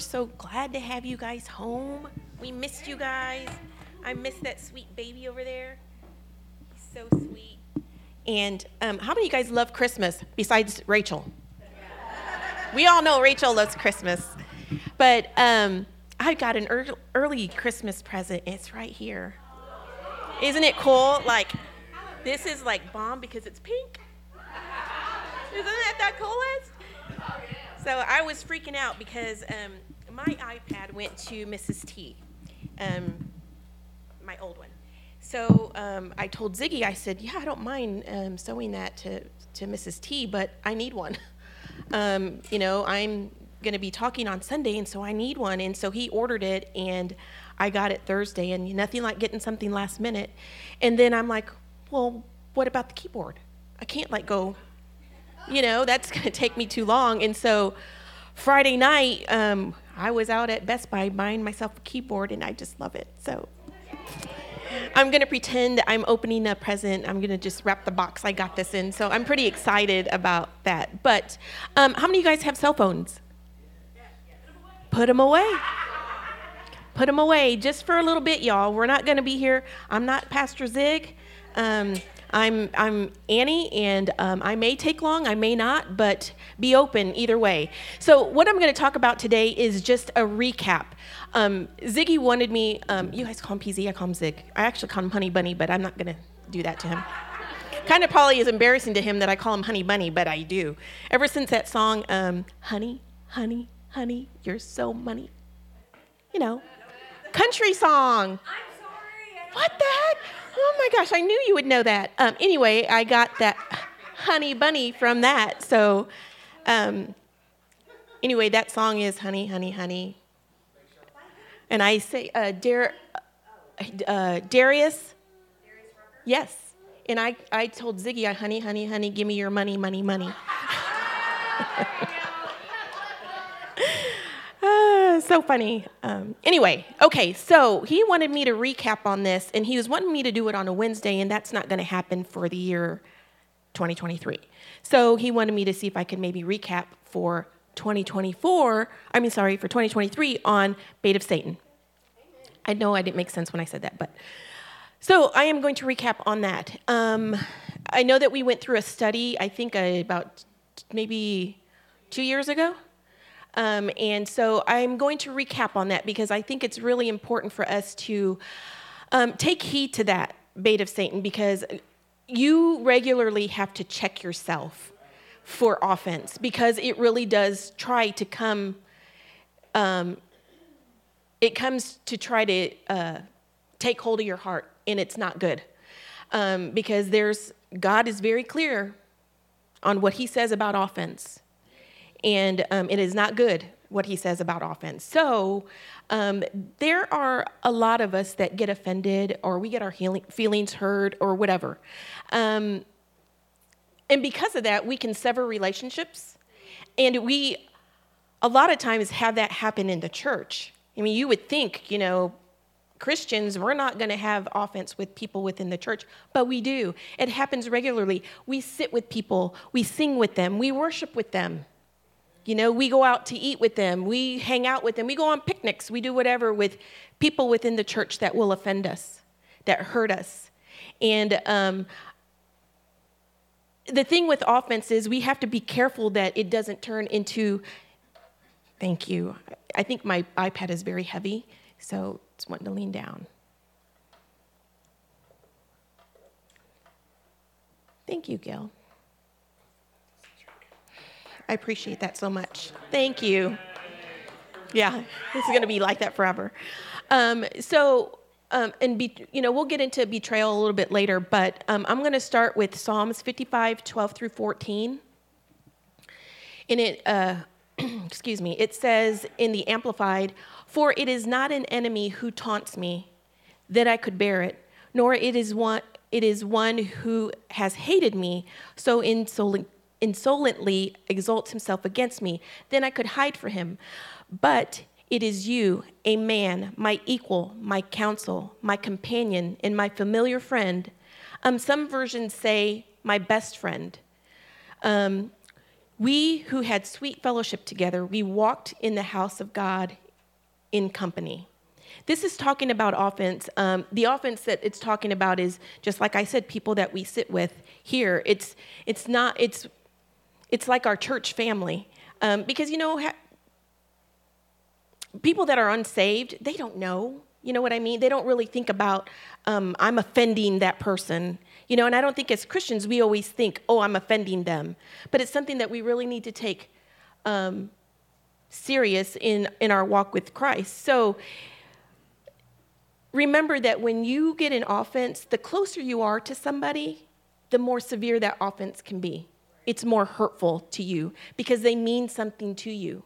so glad to have you guys home. We missed you guys. I missed that sweet baby over there. He's so sweet. And um, how many of you guys love Christmas besides Rachel? We all know Rachel loves Christmas. But um, I got an early Christmas present. It's right here. Isn't it cool? Like, this is like bomb because it's pink. Isn't that that coolest? So I was freaking out because um, my iPad went to Mrs. T, um, my old one. So um, I told Ziggy, I said, yeah, I don't mind um, sewing that to, to Mrs. T, but I need one. Um, you know, I'm going to be talking on Sunday, and so I need one. And so he ordered it, and I got it Thursday, and nothing like getting something last minute. And then I'm like, well, what about the keyboard? I can't like go, you know, that's going to take me too long. And so Friday night, um, I was out at Best Buy buying myself a keyboard, and I just love it. So I'm going to pretend I'm opening a present. I'm going to just wrap the box I got this in. So I'm pretty excited about that. But um, how many of you guys have cell phones? Put them away. Put them away just for a little bit, y'all. We're not going to be here. I'm not Pastor Zig. Um, I'm, I'm Annie, and um, I may take long, I may not, but be open either way. So, what I'm going to talk about today is just a recap. Um, Ziggy wanted me, um, you guys call him PZ, I call him Zig. I actually call him Honey Bunny, but I'm not going to do that to him. kind of probably is embarrassing to him that I call him Honey Bunny, but I do. Ever since that song, um, Honey, Honey, Honey, You're So Money. You know, country song. I'm sorry. What the heck? Oh my gosh, I knew you would know that. Um, anyway, I got that honey bunny from that. So, um, anyway, that song is Honey, Honey, Honey. And I say, uh, Dar- uh, Darius? Yes. And I, I told Ziggy, honey, honey, honey, give me your money, money, money. so funny. Um, anyway, okay, so he wanted me to recap on this, and he was wanting me to do it on a Wednesday, and that's not going to happen for the year 2023. So he wanted me to see if I could maybe recap for 2024, I mean, sorry, for 2023 on Bait of Satan. I know I didn't make sense when I said that, but so I am going to recap on that. Um, I know that we went through a study, I think uh, about maybe two years ago um, and so I'm going to recap on that because I think it's really important for us to um, take heed to that bait of Satan because you regularly have to check yourself for offense because it really does try to come. Um, it comes to try to uh, take hold of your heart, and it's not good um, because there's God is very clear on what He says about offense and um, it is not good what he says about offense. So um, there are a lot of us that get offended or we get our healing, feelings hurt or whatever. Um, and because of that, we can sever relationships. And we, a lot of times, have that happen in the church. I mean, you would think, you know, Christians, we're not going to have offense with people within the church, but we do. It happens regularly. We sit with people, we sing with them, we worship with them. You know, we go out to eat with them, we hang out with them, we go on picnics, we do whatever with people within the church that will offend us, that hurt us. And um, the thing with offense is we have to be careful that it doesn't turn into, thank you. I think my iPad is very heavy, so it's wanting to lean down. Thank you, Gail. I appreciate that so much. Thank you. Yeah, this is going to be like that forever. Um, so, um, and be, you know, we'll get into betrayal a little bit later, but um, I'm going to start with Psalms 55, 12 through 14. In it, uh, excuse me, it says in the Amplified, "For it is not an enemy who taunts me, that I could bear it, nor it is one." It is one who has hated me so insolently insolently exalts himself against me, then I could hide for him. But it is you, a man, my equal, my counsel, my companion, and my familiar friend. Um, some versions say my best friend. Um, We who had sweet fellowship together, we walked in the house of God in company. This is talking about offense. Um, the offense that it's talking about is just like I said, people that we sit with here. It's it's not it's it's like our church family um, because you know ha- people that are unsaved they don't know. You know what I mean? They don't really think about um, I'm offending that person. You know, and I don't think as Christians we always think, oh, I'm offending them, but it's something that we really need to take um, serious in in our walk with Christ. So remember that when you get an offense, the closer you are to somebody, the more severe that offense can be. It's more hurtful to you because they mean something to you.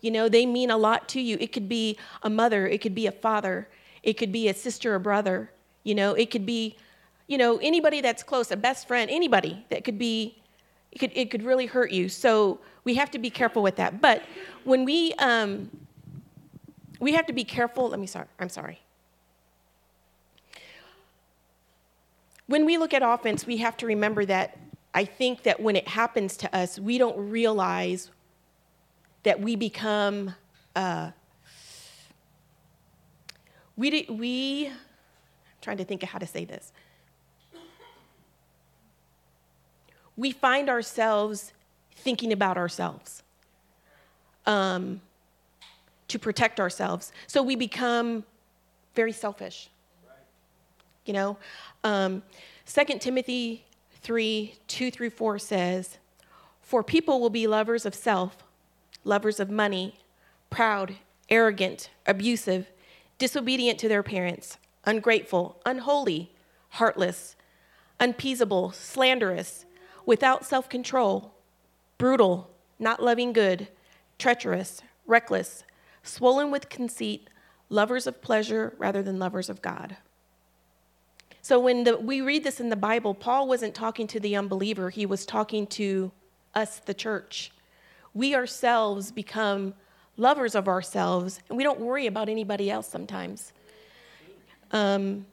You know, they mean a lot to you. It could be a mother, it could be a father, it could be a sister or brother. You know, it could be, you know, anybody that's close, a best friend, anybody that could be, it could, it could really hurt you. So we have to be careful with that. But when we, um, we have to be careful. Let me sorry. I'm sorry. when we look at offense, we have to remember that I think that when it happens to us, we don't realize that we become, uh, we, we, I'm trying to think of how to say this. We find ourselves thinking about ourselves um, to protect ourselves. So we become very selfish. You know, um, 2 Timothy 3 2 through 4 says, For people will be lovers of self, lovers of money, proud, arrogant, abusive, disobedient to their parents, ungrateful, unholy, heartless, unpeaceable, slanderous, without self control, brutal, not loving good, treacherous, reckless, swollen with conceit, lovers of pleasure rather than lovers of God. So when the, we read this in the Bible, Paul wasn't talking to the unbeliever, he was talking to us, the church. We ourselves become lovers of ourselves, and we don't worry about anybody else sometimes. Um,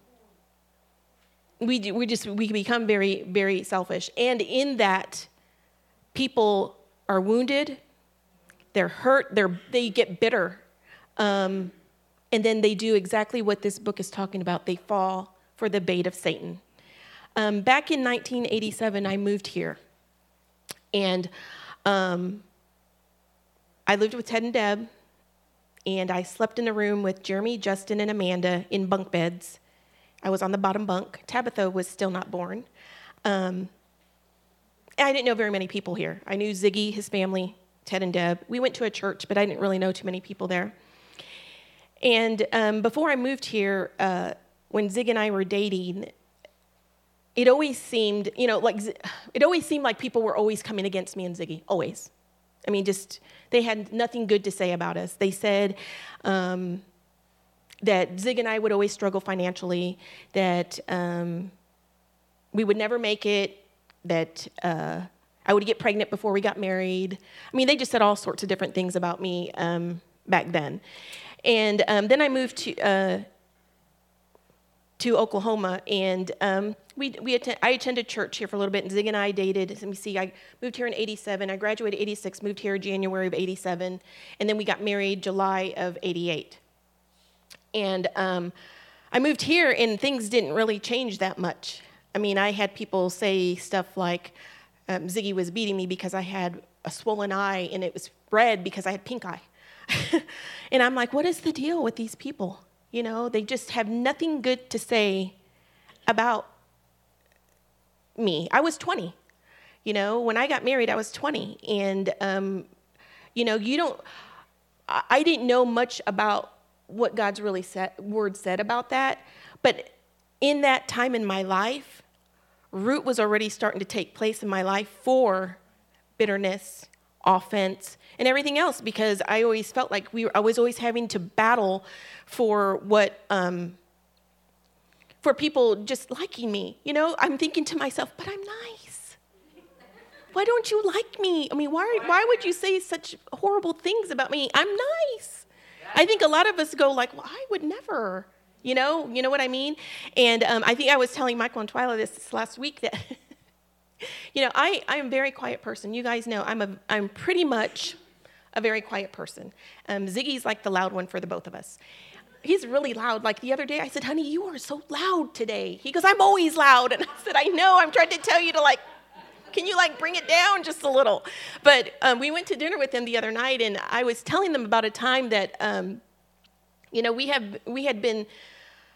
we, we just we become very very selfish. And in that people are wounded they're hurt they're they get bitter. Um, and then they do exactly what this book is talking about. They fall for the bait of Satan. Um, back in 1987, I moved here. And um, I lived with Ted and Deb, and I slept in a room with Jeremy, Justin, and Amanda in bunk beds. I was on the bottom bunk. Tabitha was still not born. Um, I didn't know very many people here. I knew Ziggy, his family, Ted and Deb. We went to a church, but I didn't really know too many people there. And um, before I moved here, uh, when Zig and I were dating, it always seemed, you know, like it always seemed like people were always coming against me and Ziggy, always. I mean, just they had nothing good to say about us. They said um, that Zig and I would always struggle financially, that um, we would never make it, that uh, I would get pregnant before we got married. I mean, they just said all sorts of different things about me um, back then. And um, then I moved to uh, to Oklahoma, and um, we, we attend, I attended church here for a little bit, and Zig and I dated. Let me see, I moved here in 87. I graduated 86, moved here in January of 87, and then we got married July of 88. And um, I moved here, and things didn't really change that much. I mean, I had people say stuff like um, Ziggy was beating me because I had a swollen eye, and it was red because I had pink eye. and I'm like, what is the deal with these people? You know, they just have nothing good to say about me. I was 20. You know, when I got married, I was 20. And, um, you know, you don't, I didn't know much about what God's really said, word said about that. But in that time in my life, root was already starting to take place in my life for bitterness, offense, and everything else because I always felt like we were, I was always having to battle for what um, for people just liking me. You know, I'm thinking to myself, but I'm nice. Why don't you like me? I mean, why why would you say such horrible things about me? I'm nice. I think a lot of us go like, well, I would never. You know, you know what I mean? And um, I think I was telling Michael and Twyla this, this last week that you know, I, I'm a very quiet person. You guys know I'm, a, I'm pretty much a very quiet person. Um, Ziggy's like the loud one for the both of us. He's really loud. Like the other day, I said, honey, you are so loud today. He goes, I'm always loud. And I said, I know, I'm trying to tell you to like, can you like bring it down just a little? But um, we went to dinner with them the other night, and I was telling them about a time that, um, you know, we have we had been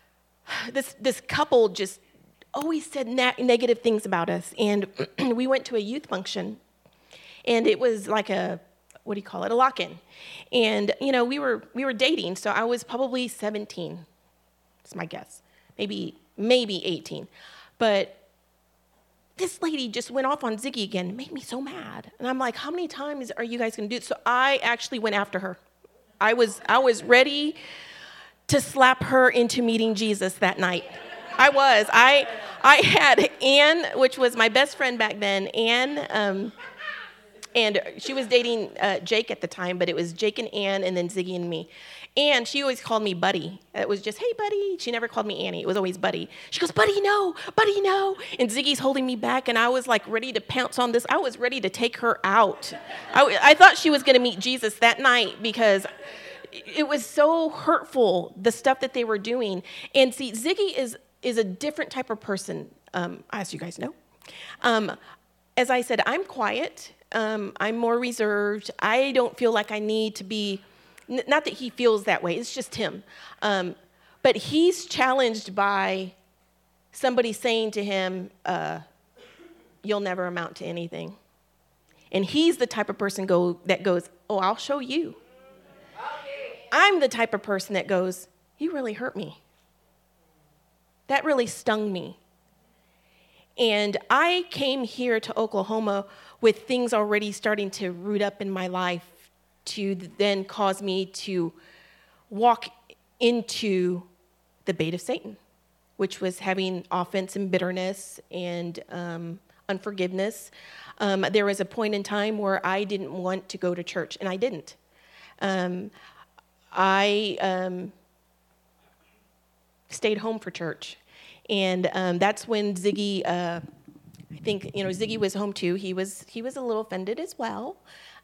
this this couple just always said na- negative things about us. And we went to a youth function, and it was like a what do you call it? A lock-in. And you know, we were we were dating, so I was probably 17. It's my guess. Maybe maybe 18. But this lady just went off on Ziggy again, made me so mad. And I'm like, how many times are you guys gonna do it? So I actually went after her. I was I was ready to slap her into meeting Jesus that night. I was. I I had Anne, which was my best friend back then. Anne, um, and she was dating uh, Jake at the time, but it was Jake and Anne, and then Ziggy and me. And she always called me Buddy. It was just, hey, Buddy. She never called me Annie. It was always Buddy. She goes, Buddy, no, Buddy, no. And Ziggy's holding me back, and I was like ready to pounce on this. I was ready to take her out. I, I thought she was going to meet Jesus that night because it was so hurtful, the stuff that they were doing. And see, Ziggy is is a different type of person, um, as you guys know. Um, as I said, I'm quiet. Um, I'm more reserved. I don't feel like I need to be, n- not that he feels that way, it's just him. Um, but he's challenged by somebody saying to him, uh, You'll never amount to anything. And he's the type of person go, that goes, Oh, I'll show you. I'm the type of person that goes, You really hurt me. That really stung me. And I came here to Oklahoma with things already starting to root up in my life to then cause me to walk into the bait of Satan, which was having offense and bitterness and um, unforgiveness. Um, there was a point in time where I didn't want to go to church, and I didn't. Um, I um, stayed home for church. And um, that's when Ziggy, uh, I think, you know, Ziggy was home too. He was, he was a little offended as well,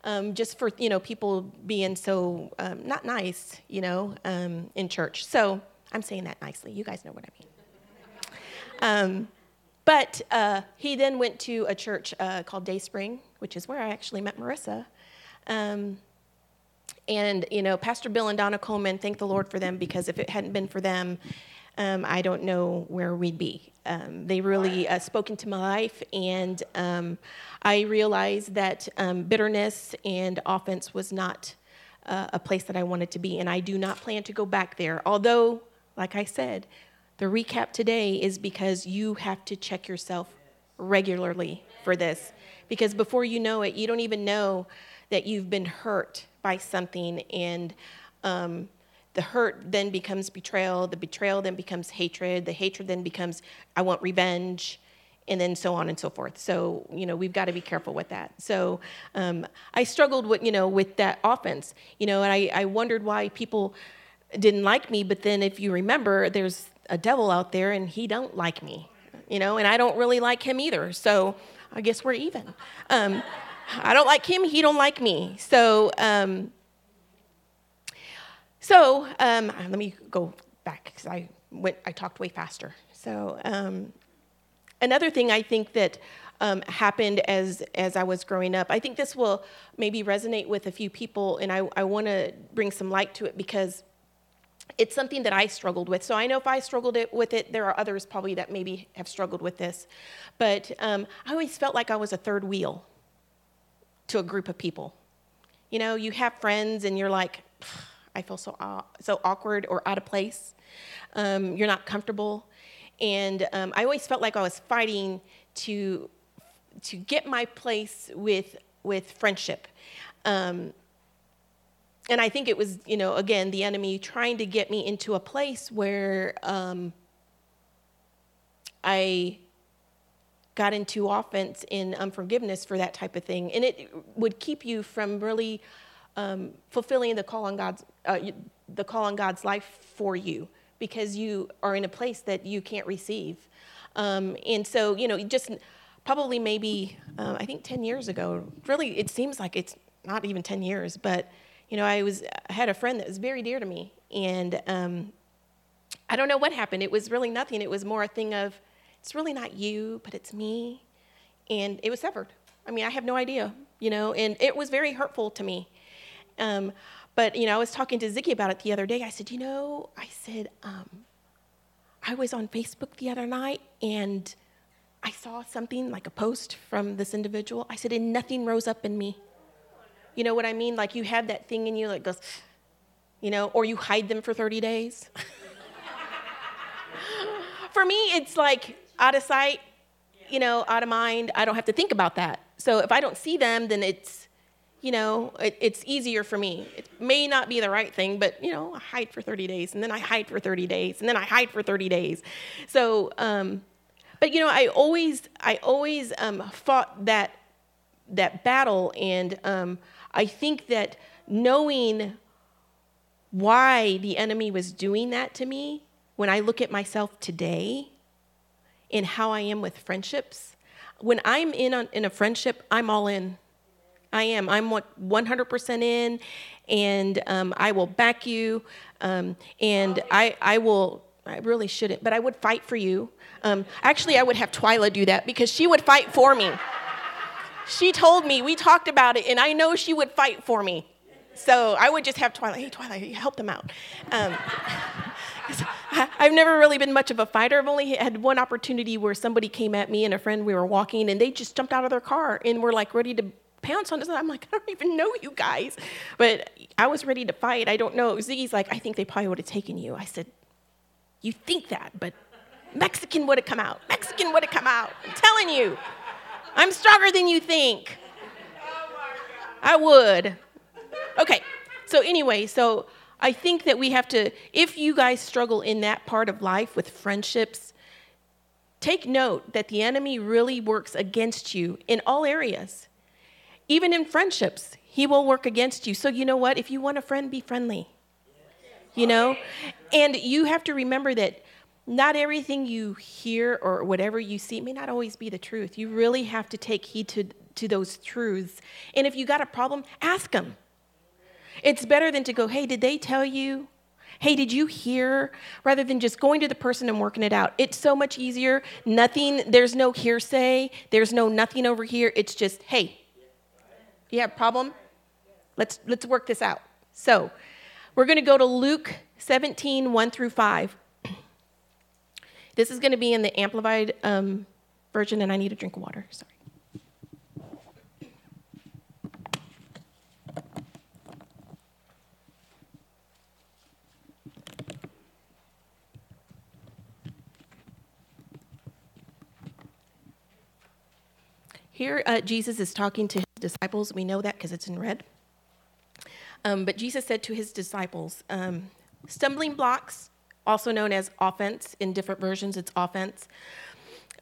um, just for, you know, people being so um, not nice, you know, um, in church. So I'm saying that nicely. You guys know what I mean. Um, but uh, he then went to a church uh, called Dayspring, which is where I actually met Marissa. Um, and, you know, Pastor Bill and Donna Coleman, thank the Lord for them because if it hadn't been for them, um, I don't know where we'd be. Um, they really uh, spoke into my life, and um, I realized that um, bitterness and offense was not uh, a place that I wanted to be, and I do not plan to go back there. Although, like I said, the recap today is because you have to check yourself regularly for this. Because before you know it, you don't even know that you've been hurt by something, and um, the hurt then becomes betrayal, the betrayal then becomes hatred, the hatred then becomes, I want revenge, and then so on and so forth. So, you know, we've got to be careful with that. So um, I struggled with, you know, with that offense, you know, and I, I wondered why people didn't like me, but then if you remember, there's a devil out there and he don't like me, you know, and I don't really like him either. So I guess we're even. Um, I don't like him, he don't like me. So, um, so um, let me go back because I went. I talked way faster. So um, another thing I think that um, happened as as I was growing up. I think this will maybe resonate with a few people, and I, I want to bring some light to it because it's something that I struggled with. So I know if I struggled it, with it, there are others probably that maybe have struggled with this. But um, I always felt like I was a third wheel to a group of people. You know, you have friends, and you're like. I feel so so awkward or out of place. Um, you're not comfortable, and um, I always felt like I was fighting to to get my place with with friendship. Um, and I think it was, you know, again, the enemy trying to get me into a place where um, I got into offense in unforgiveness for that type of thing. And it would keep you from really um, fulfilling the call on God's uh, the call on God's life for you because you are in a place that you can't receive. Um, and so, you know, just probably maybe, um, I think 10 years ago. Really, it seems like it's not even 10 years, but you know, I was I had a friend that was very dear to me, and um, I don't know what happened. It was really nothing. It was more a thing of, it's really not you, but it's me, and it was severed. I mean, I have no idea, you know, and it was very hurtful to me. Um, but you know, I was talking to Ziggy about it the other day. I said, you know, I said, um, I was on Facebook the other night, and I saw something like a post from this individual. I said, and nothing rose up in me. You know what I mean? Like you have that thing in you that goes, you know, or you hide them for 30 days. for me, it's like out of sight, you know, out of mind. I don't have to think about that. So if I don't see them, then it's, you know, it, it's easier for me. It may not be the right thing, but, you know, I hide for 30 days, and then I hide for 30 days, and then I hide for 30 days. So, um, but, you know, I always, I always um, fought that, that battle, and um, I think that knowing why the enemy was doing that to me, when I look at myself today and how I am with friendships, when I'm in, a, in a friendship, I'm all in. I am. I'm 100% in, and um, I will back you. Um, and I, I will, I really shouldn't, but I would fight for you. Um, actually, I would have Twyla do that because she would fight for me. She told me, we talked about it, and I know she would fight for me. So I would just have Twyla, hey, Twyla, help them out. Um, I've never really been much of a fighter. I've only had one opportunity where somebody came at me and a friend, we were walking, and they just jumped out of their car and were like ready to pounce on us. I'm like, I don't even know you guys. But I was ready to fight. I don't know. Ziggy's like, I think they probably would have taken you. I said, You think that, but Mexican would have come out. Mexican would have come out. I'm telling you. I'm stronger than you think. I would. Okay, so anyway, so I think that we have to, if you guys struggle in that part of life with friendships, take note that the enemy really works against you in all areas. Even in friendships, he will work against you. So, you know what? If you want a friend, be friendly. You know? And you have to remember that not everything you hear or whatever you see may not always be the truth. You really have to take heed to, to those truths. And if you got a problem, ask them. It's better than to go, hey, did they tell you? Hey, did you hear? Rather than just going to the person and working it out. It's so much easier. Nothing, there's no hearsay, there's no nothing over here. It's just, hey, you have a problem? Let's, let's work this out. So, we're going to go to Luke 17, 1 through 5. This is going to be in the Amplified um, version, and I need a drink of water. Sorry. Here, uh, Jesus is talking to disciples. We know that because it's in red. Um, but Jesus said to his disciples, um, stumbling blocks also known as offense. In different versions, it's offense.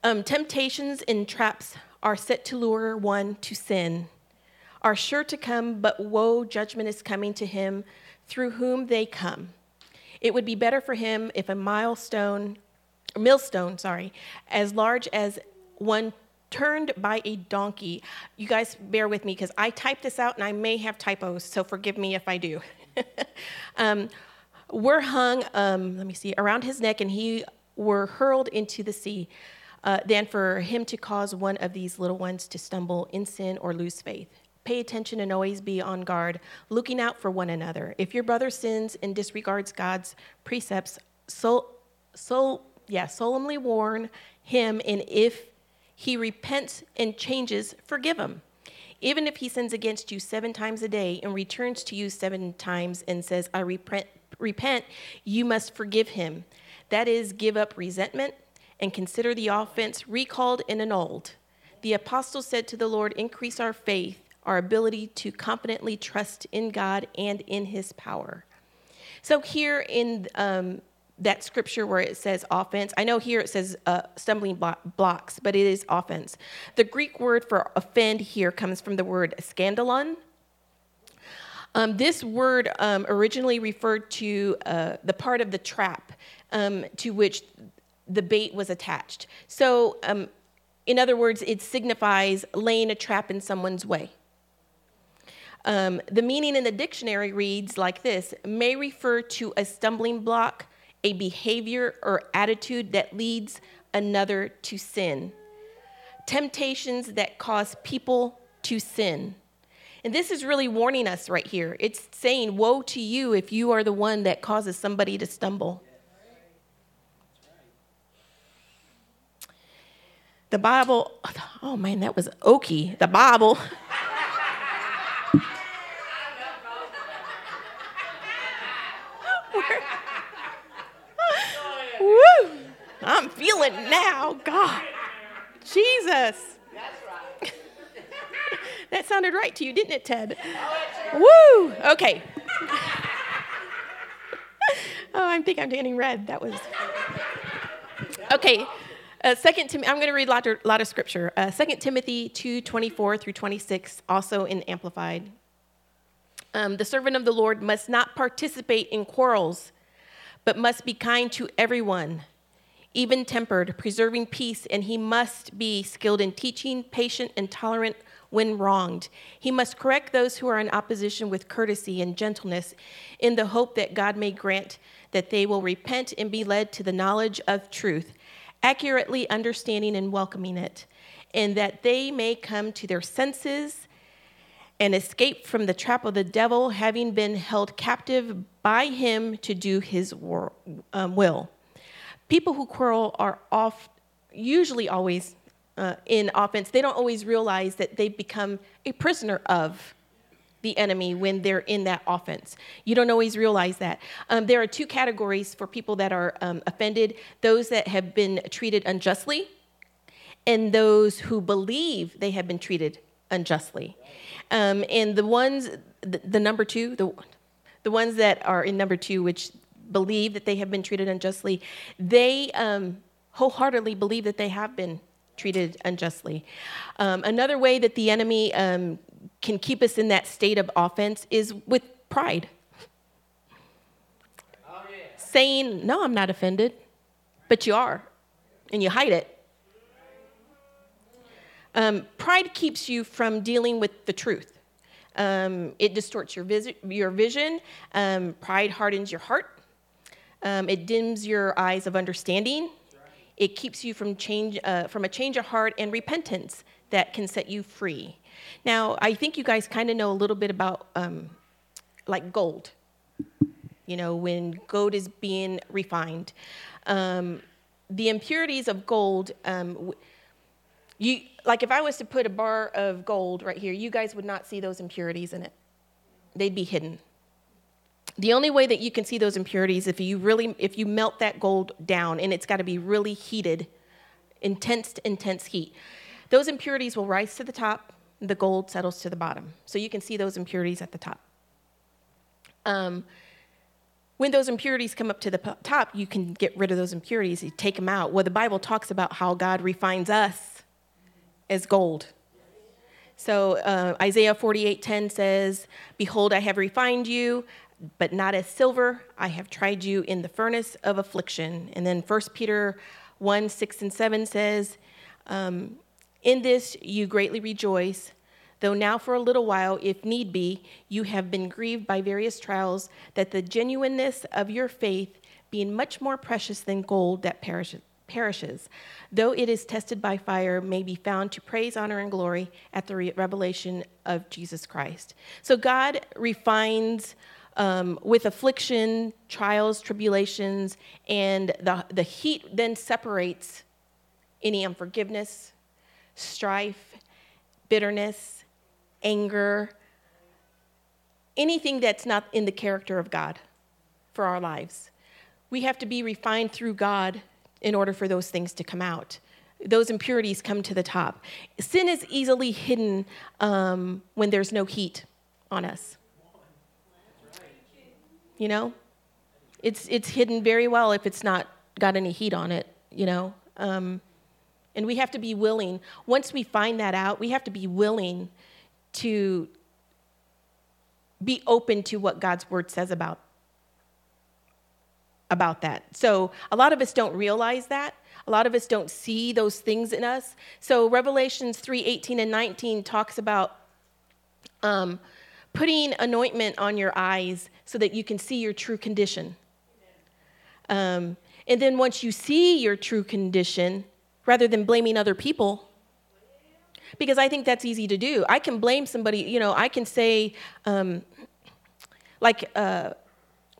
Um, temptations and traps are set to lure one to sin, are sure to come, but woe, judgment is coming to him through whom they come. It would be better for him if a milestone, millstone, sorry, as large as one turned by a donkey. You guys bear with me because I typed this out and I may have typos, so forgive me if I do. um, were hung, um, let me see, around his neck, and he were hurled into the sea. Uh, than for him to cause one of these little ones to stumble in sin or lose faith. Pay attention and always be on guard, looking out for one another. If your brother sins and disregards God's precepts, so, so yeah, solemnly warn him, and if he repents and changes, forgive him. Even if he sins against you seven times a day and returns to you seven times and says, I repent, repent, you must forgive him. That is, give up resentment and consider the offense recalled and annulled. The apostle said to the Lord, Increase our faith, our ability to confidently trust in God and in his power. So, here in um, that scripture where it says offense, I know here it says uh, stumbling blocks, but it is offense. The Greek word for offend here comes from the word skandalon, um, this word um, originally referred to uh, the part of the trap um, to which the bait was attached. So, um, In other words, it signifies laying a trap in someone's way. Um, the meaning in the dictionary reads like this may refer to a stumbling block, a behavior or attitude that leads another to sin, temptations that cause people to sin. And this is really warning us right here. It's saying, Woe to you if you are the one that causes somebody to stumble. The Bible, oh man, that was oaky. The Bible. Woo! I'm feeling now, God. Jesus. that sounded right to you, didn't it, Ted? Woo! Okay. oh, I think I'm getting red. That was. Okay. Uh, Second Tim- I'm going to read a lot of, lot of scripture. Uh, 2 Timothy 2 24 through 26, also in Amplified. Um, the servant of the Lord must not participate in quarrels, but must be kind to everyone, even tempered, preserving peace, and he must be skilled in teaching, patient, and tolerant when wronged. He must correct those who are in opposition with courtesy and gentleness, in the hope that God may grant that they will repent and be led to the knowledge of truth, accurately understanding and welcoming it, and that they may come to their senses and escape from the trap of the devil, having been held captive by him to do his um, will. People who quarrel are off, usually always uh, in offense. They don't always realize that they've become a prisoner of the enemy when they're in that offense. You don't always realize that. Um, there are two categories for people that are um, offended those that have been treated unjustly, and those who believe they have been treated unjustly. Um, and the ones, the, the number two, the, the ones that are in number two, which believe that they have been treated unjustly, they um, wholeheartedly believe that they have been treated unjustly. Um, another way that the enemy um, can keep us in that state of offense is with pride. Saying, No, I'm not offended, but you are, and you hide it. Um, pride keeps you from dealing with the truth. Um, it distorts your, your vision. Um, pride hardens your heart. Um, it dims your eyes of understanding. It keeps you from change, uh, from a change of heart and repentance that can set you free. Now, I think you guys kind of know a little bit about um, like gold. You know, when gold is being refined, um, the impurities of gold. Um, you like if I was to put a bar of gold right here, you guys would not see those impurities in it. They'd be hidden. The only way that you can see those impurities if you really if you melt that gold down and it's got to be really heated, intense intense heat. Those impurities will rise to the top, the gold settles to the bottom. So you can see those impurities at the top. Um, when those impurities come up to the top, you can get rid of those impurities. You take them out. Well, the Bible talks about how God refines us as gold. So uh, Isaiah 48:10 says, "Behold, I have refined you, but not as silver. I have tried you in the furnace of affliction." And then 1 Peter 1, 6 and 7 says, um, "In this you greatly rejoice, though now for a little while, if need be, you have been grieved by various trials, that the genuineness of your faith, being much more precious than gold that perishes." perishes, though it is tested by fire, may be found to praise, honor, and glory at the revelation of Jesus Christ. So God refines um, with affliction, trials, tribulations, and the, the heat then separates any unforgiveness, strife, bitterness, anger, anything that's not in the character of God for our lives. We have to be refined through God in order for those things to come out. Those impurities come to the top. Sin is easily hidden um, when there's no heat on us. You know, it's it's hidden very well if it's not got any heat on it. You know, um, and we have to be willing. Once we find that out, we have to be willing to be open to what God's word says about about that. So a lot of us don't realize that. A lot of us don't see those things in us. So Revelations 3 18 and 19 talks about um, putting anointment on your eyes so that you can see your true condition. Um, and then once you see your true condition, rather than blaming other people, because I think that's easy to do. I can blame somebody, you know, I can say, um, like, uh,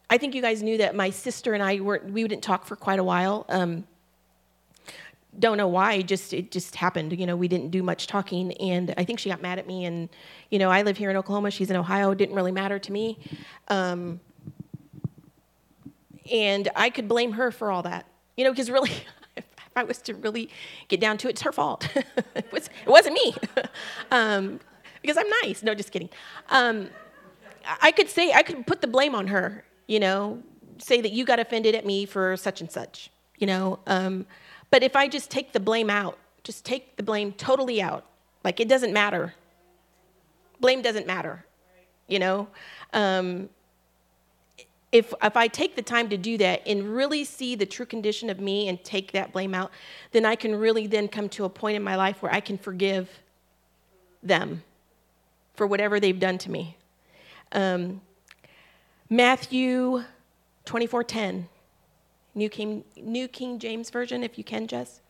I think you guys knew that my sister and I weren't, we wouldn't talk for quite a while. Um, don't know why. Just it just happened. You know, we didn't do much talking, and I think she got mad at me. And you know, I live here in Oklahoma. She's in Ohio. It didn't really matter to me. Um, and I could blame her for all that. You know, because really, if I was to really get down to it, it's her fault. it, was, not me. um, because I'm nice. No, just kidding. Um, I could say I could put the blame on her. You know, say that you got offended at me for such and such. You know. But if I just take the blame out, just take the blame totally out, like it doesn't matter. Blame doesn't matter, you know? Um, if, if I take the time to do that and really see the true condition of me and take that blame out, then I can really then come to a point in my life where I can forgive them for whatever they've done to me. Um, Matthew 24 10. New King, New King James Version, if you can, Jess.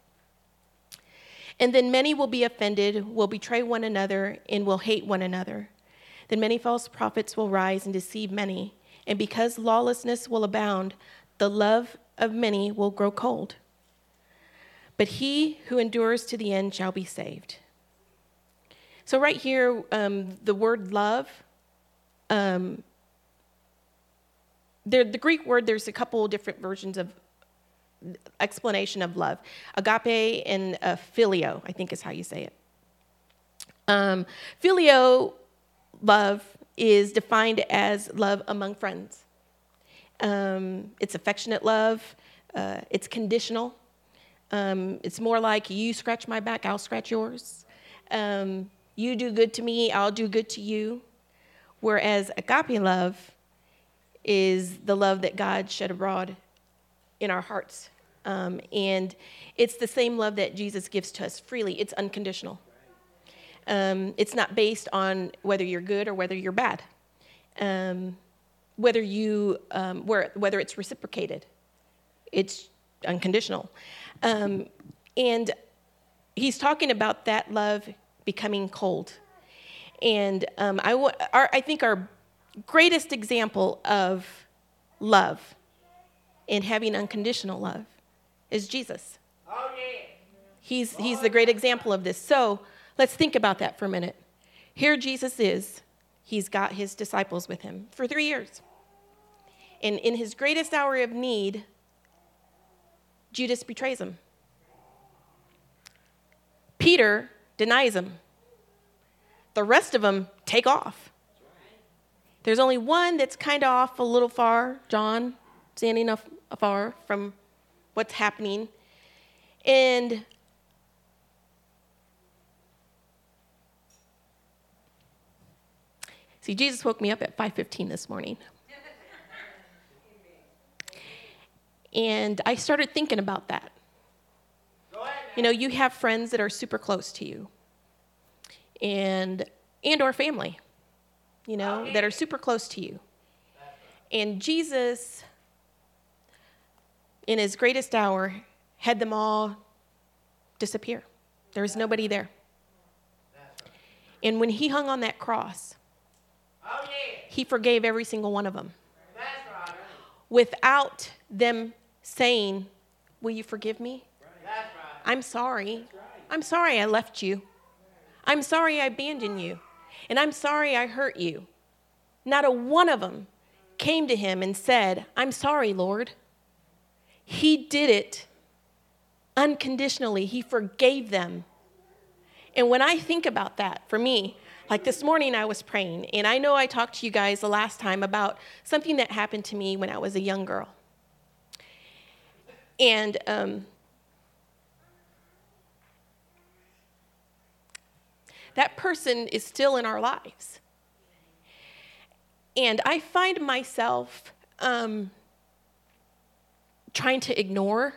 And then many will be offended, will betray one another, and will hate one another. Then many false prophets will rise and deceive many. And because lawlessness will abound, the love of many will grow cold. But he who endures to the end shall be saved. So, right here, um, the word love um, there, the Greek word, there's a couple different versions of explanation of love agape and uh, phileo, I think is how you say it. Um, phileo love is defined as love among friends. Um, it's affectionate love, uh, it's conditional. Um, it's more like you scratch my back, I'll scratch yours. Um, you do good to me, I'll do good to you. Whereas agape love is the love that God shed abroad in our hearts. Um, and it's the same love that Jesus gives to us freely, it's unconditional. Um, it's not based on whether you're good or whether you're bad, um, whether, you, um, where, whether it's reciprocated. It's unconditional. Um, and he's talking about that love becoming cold. And um, I, our, I think our greatest example of love and having unconditional love is Jesus. He's, he's the great example of this. So let's think about that for a minute. Here Jesus is. He's got his disciples with him for three years. And in his greatest hour of need, Judas betrays him. Peter denies him. The rest of them take off. There's only one that's kind of off a little far, John, standing off afar from what's happening. And see, Jesus woke me up at 5:15 this morning. and I started thinking about that. You know, you have friends that are super close to you. And and or family you know, that are super close to you. And Jesus, in his greatest hour, had them all disappear. There was nobody there. And when he hung on that cross, he forgave every single one of them without them saying, Will you forgive me? I'm sorry. I'm sorry I left you. I'm sorry I abandoned you. And I'm sorry I hurt you. Not a one of them came to him and said, I'm sorry, Lord. He did it unconditionally, He forgave them. And when I think about that, for me, like this morning I was praying, and I know I talked to you guys the last time about something that happened to me when I was a young girl. And um, that person is still in our lives. And I find myself um, trying to ignore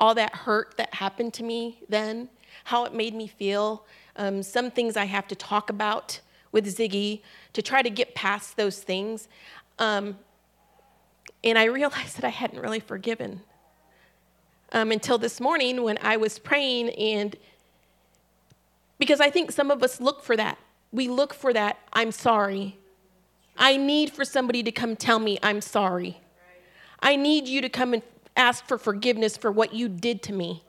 all that hurt that happened to me then, how it made me feel, um, some things I have to talk about with Ziggy to try to get past those things. Um, and I realized that I hadn't really forgiven um, until this morning when I was praying, and because I think some of us look for that. We look for that, I'm sorry. I need for somebody to come tell me I'm sorry. I need you to come and ask for forgiveness for what you did to me.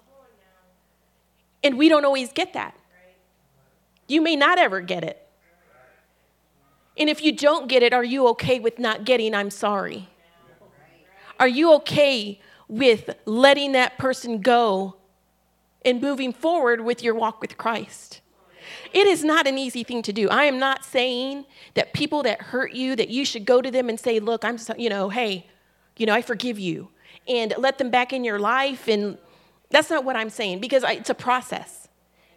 And we don't always get that. You may not ever get it. And if you don't get it, are you okay with not getting I'm sorry? Are you okay with letting that person go and moving forward with your walk with Christ? It is not an easy thing to do. I am not saying that people that hurt you that you should go to them and say, "Look, I'm so, you know, hey, you know, I forgive you." And let them back in your life and that's not what I'm saying because I, it's a process.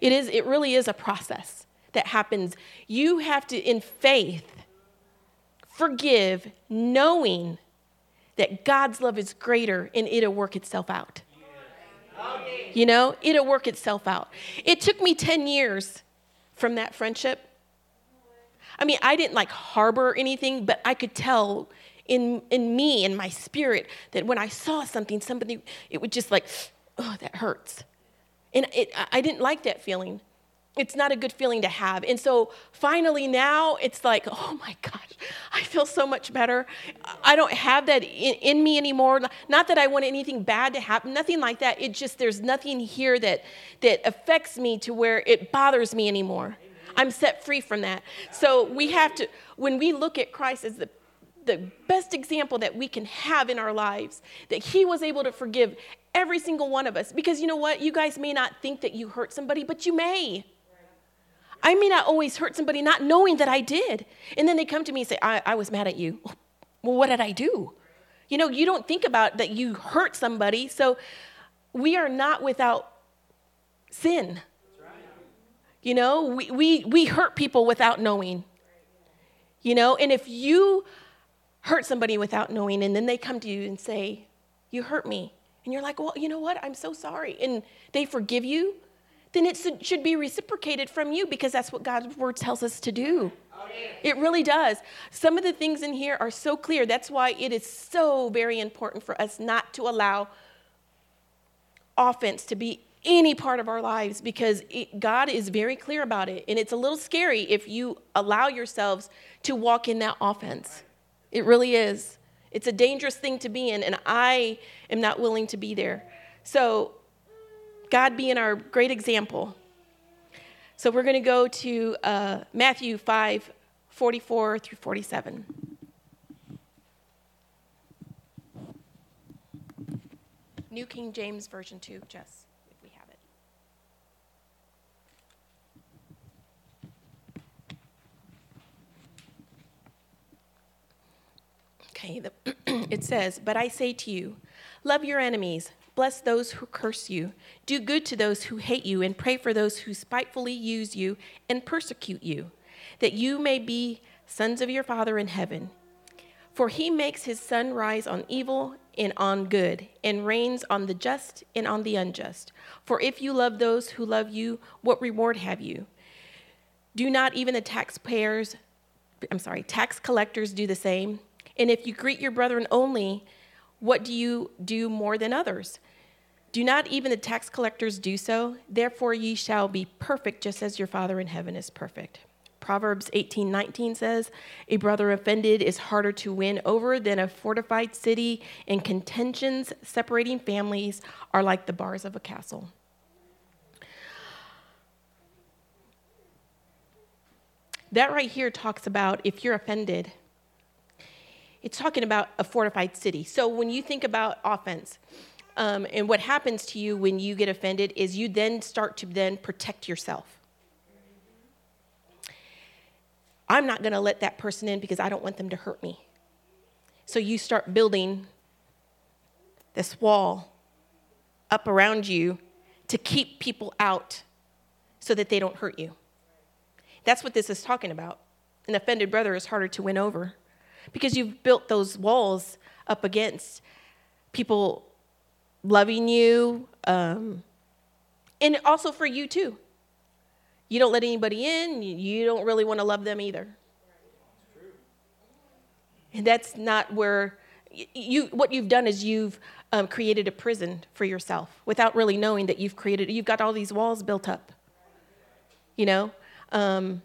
It is it really is a process that happens. You have to in faith forgive knowing that God's love is greater and it'll work itself out. You know, it'll work itself out. It took me 10 years from that friendship. I mean, I didn't like harbor anything, but I could tell in, in me, in my spirit, that when I saw something, somebody, it would just like, oh, that hurts. And it, I didn't like that feeling it's not a good feeling to have. And so finally now it's like, oh my gosh, I feel so much better. I don't have that in, in, me anymore. Not that I want anything bad to happen, nothing like that. It just, there's nothing here that, that affects me to where it bothers me anymore. I'm set free from that. So we have to, when we look at Christ as the the best example that we can have in our lives that he was able to forgive every single one of us because you know what you guys may not think that you hurt somebody but you may I may not always hurt somebody not knowing that I did. And then they come to me and say, I, I was mad at you. Well, what did I do? You know, you don't think about that you hurt somebody. So we are not without sin. You know, we, we, we hurt people without knowing. You know, and if you hurt somebody without knowing and then they come to you and say, You hurt me. And you're like, Well, you know what? I'm so sorry. And they forgive you then it should be reciprocated from you because that's what God's word tells us to do. It really does. Some of the things in here are so clear. That's why it is so very important for us not to allow offense to be any part of our lives because it, God is very clear about it. And it's a little scary if you allow yourselves to walk in that offense. It really is. It's a dangerous thing to be in, and I am not willing to be there. So God being our great example. So we're going to go to uh, Matthew 5 44 through 47. New King James Version 2, Jess, if we have it. Okay, it says, But I say to you, love your enemies. Bless those who curse you. Do good to those who hate you, and pray for those who spitefully use you and persecute you, that you may be sons of your Father in heaven. For he makes his sun rise on evil and on good, and rains on the just and on the unjust. For if you love those who love you, what reward have you? Do not even the taxpayers, I'm sorry, tax collectors do the same? And if you greet your brethren only, what do you do more than others? Do not even the tax collectors do so? Therefore, ye shall be perfect, just as your Father in heaven is perfect. Proverbs 18 19 says, A brother offended is harder to win over than a fortified city, and contentions separating families are like the bars of a castle. That right here talks about if you're offended, it's talking about a fortified city. So when you think about offense, um, and what happens to you when you get offended is you then start to then protect yourself. I'm not going to let that person in because I don't want them to hurt me. So you start building this wall up around you to keep people out so that they don't hurt you. That's what this is talking about. An offended brother is harder to win over because you've built those walls up against people loving you, um, and also for you too. You don't let anybody in, you don't really want to love them either. And that's not where you, what you've done is you've um, created a prison for yourself without really knowing that you've created, you've got all these walls built up. You know? Um,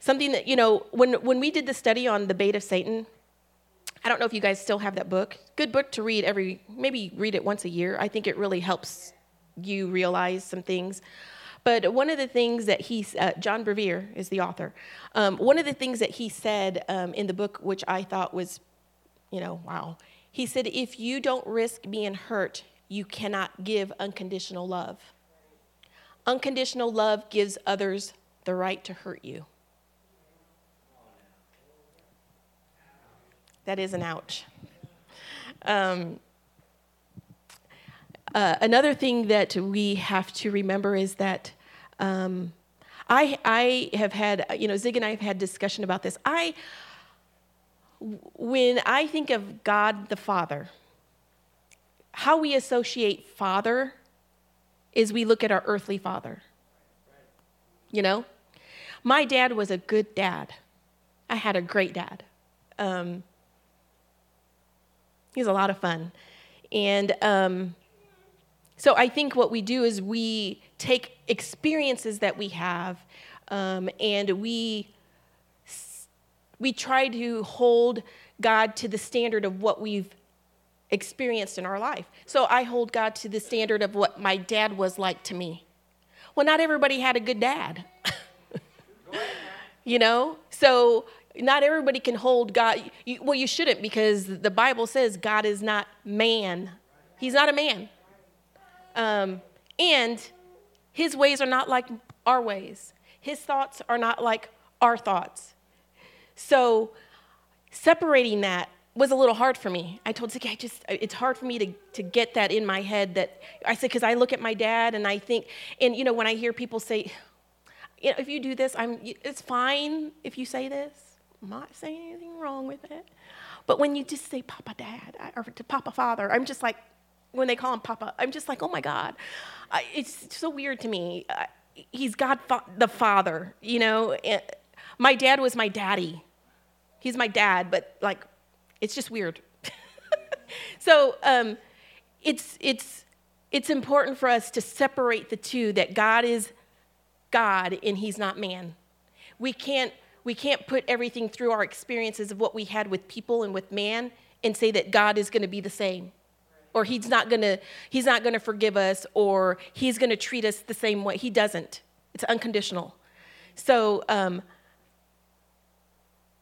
something that, you know, when, when we did the study on the bait of Satan, I don't know if you guys still have that book. Good book to read every, maybe read it once a year. I think it really helps you realize some things. But one of the things that he, uh, John Bevere is the author, um, one of the things that he said um, in the book, which I thought was, you know, wow. He said, if you don't risk being hurt, you cannot give unconditional love. Unconditional love gives others the right to hurt you. That is an ouch. Um, uh, another thing that we have to remember is that um, I, I have had, you know, Zig and I have had discussion about this. I, when I think of God the Father, how we associate Father is we look at our earthly father. You know? My dad was a good dad. I had a great dad. Um, he was a lot of fun. And um, so I think what we do is we take experiences that we have um, and we we try to hold God to the standard of what we've experienced in our life. So I hold God to the standard of what my dad was like to me. Well, not everybody had a good dad. you know? So not everybody can hold God. You, well, you shouldn't because the Bible says God is not man. He's not a man. Um, and his ways are not like our ways, his thoughts are not like our thoughts. So separating that was a little hard for me. I told Ziggy, I just, it's hard for me to, to get that in my head that I said, because I look at my dad and I think, and you know, when I hear people say, you know, if you do this, I'm, it's fine if you say this. Not saying anything wrong with it. But when you just say Papa Dad or to Papa Father, I'm just like, when they call him Papa, I'm just like, oh my God. it's so weird to me. he's God the Father, you know. my dad was my daddy. He's my dad, but like, it's just weird. so um, it's, it's, it's important for us to separate the two that God is God and He's not man. We can't we can't put everything through our experiences of what we had with people and with man and say that God is going to be the same. Or he's not going to he's not going to forgive us or he's going to treat us the same way. He doesn't. It's unconditional. So um,